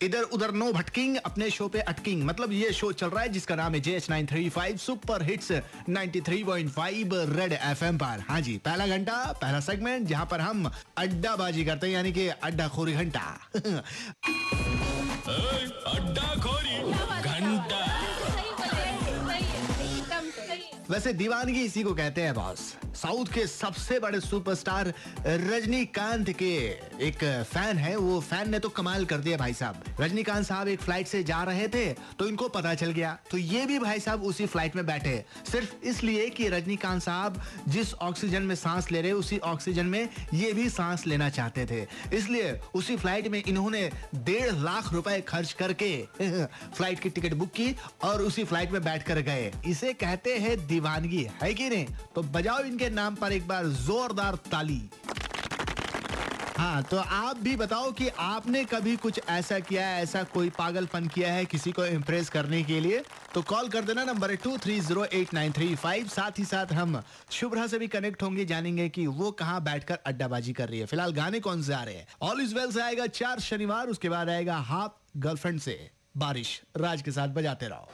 इधर उधर नो भटकिंग, अपने शो पे अटकिंग। मतलब ये शो चल रहा है जिसका नाम है J H nine three five super hits 93.5 red F M पर। हाँ जी, पहला घंटा, पहला सेगमेंट, जहाँ पर हम अड्डाबाजी करते हैं, यानी कि अड्डा खोरी घंटा। वैसे दीवानगी इसी को कहते हैं बॉस साउथ के सबसे बड़े सुपरस्टार रजनीकांत के एक फ़ैन है, वो फ़ैन ने तो कमाल कर दिया भाई साहब. रजनीकांत साहब एक फ़्लाइट से जा रहे थे तो इनको पता चल गया. तो ये भी भाई साहब उसी फ़्लाइट में बैठे सिर्फ़ इसलिए कि रजनीकांत साहब जिस ऑक्सीजन में सांस ले रहे, उसी ऑक्सीजन में ये भी सांस लेना चाहते थे. इसलिए उसी फ़्लाइट में इन्होंने डेढ़ लाख रुपए खर्च करके फ़्लाइट की टिकट बुक की और उसी फ़्लाइट में बैठ कर गए. इसे कहते हैं दीवानगी है कि नहीं? तो बजाओ इनके नाम पर एक बार जोरदार ताली। हाँ तो आप भी बताओ कि आपने कभी कुछ ऐसा किया है, ऐसा कोई पागलपन किया है किसी को इम्प्रेस करने के लिए? तो कॉल कर देना number two three zero eight nine three five साथ ही साथ हम शुभ्रा से भी कनेक्ट होंगे, जानेंगे कि वो कहाँ बैठकर अड्डाबाजी कर रही है। फ़िलहाल गाने कौन से आ रहे हैं? ऑल इज़ वेल से आएगा चार शनिवार, उसके बाद आएगा हाफ़ गर्लफ्रेंड से। बारिश, राज के साथ बजाते रहो।